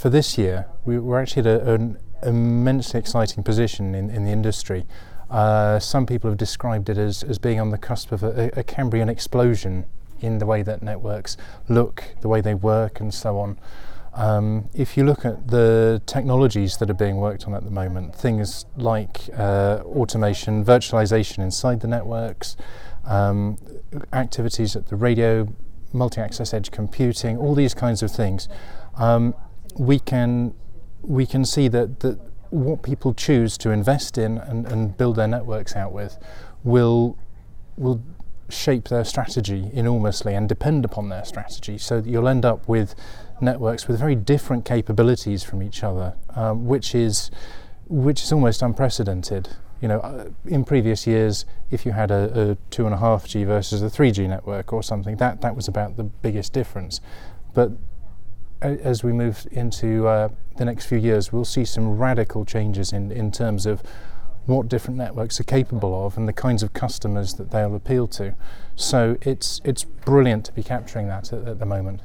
For this year, we, we're actually at a, an immensely exciting position in, in the industry. Uh, some people have described it as, as being on the cusp of a, a Cambrian explosion in the way that networks look, the way they work, and so on. Um, if you look at the technologies that are being worked on at the moment, things like uh, automation, virtualization inside the networks, um, activities at the radio, multi access edge computing, all these kinds of things, um, we, can, we can see that, that what people choose to invest in and, and build their networks out with will, will shape their strategy enormously and depend upon their strategy. So that you'll end up with networks with very different capabilities from each other, um, which is which is almost unprecedented. You know, uh, in previous years, if you had a, a two and a half G versus a three G network or something, that that was about the biggest difference. But as we move into uh, the next few years, we'll see some radical changes in, in terms of what different networks are capable of and the kinds of customers that they'll appeal to. So it's it's brilliant to be capturing that at, at the moment.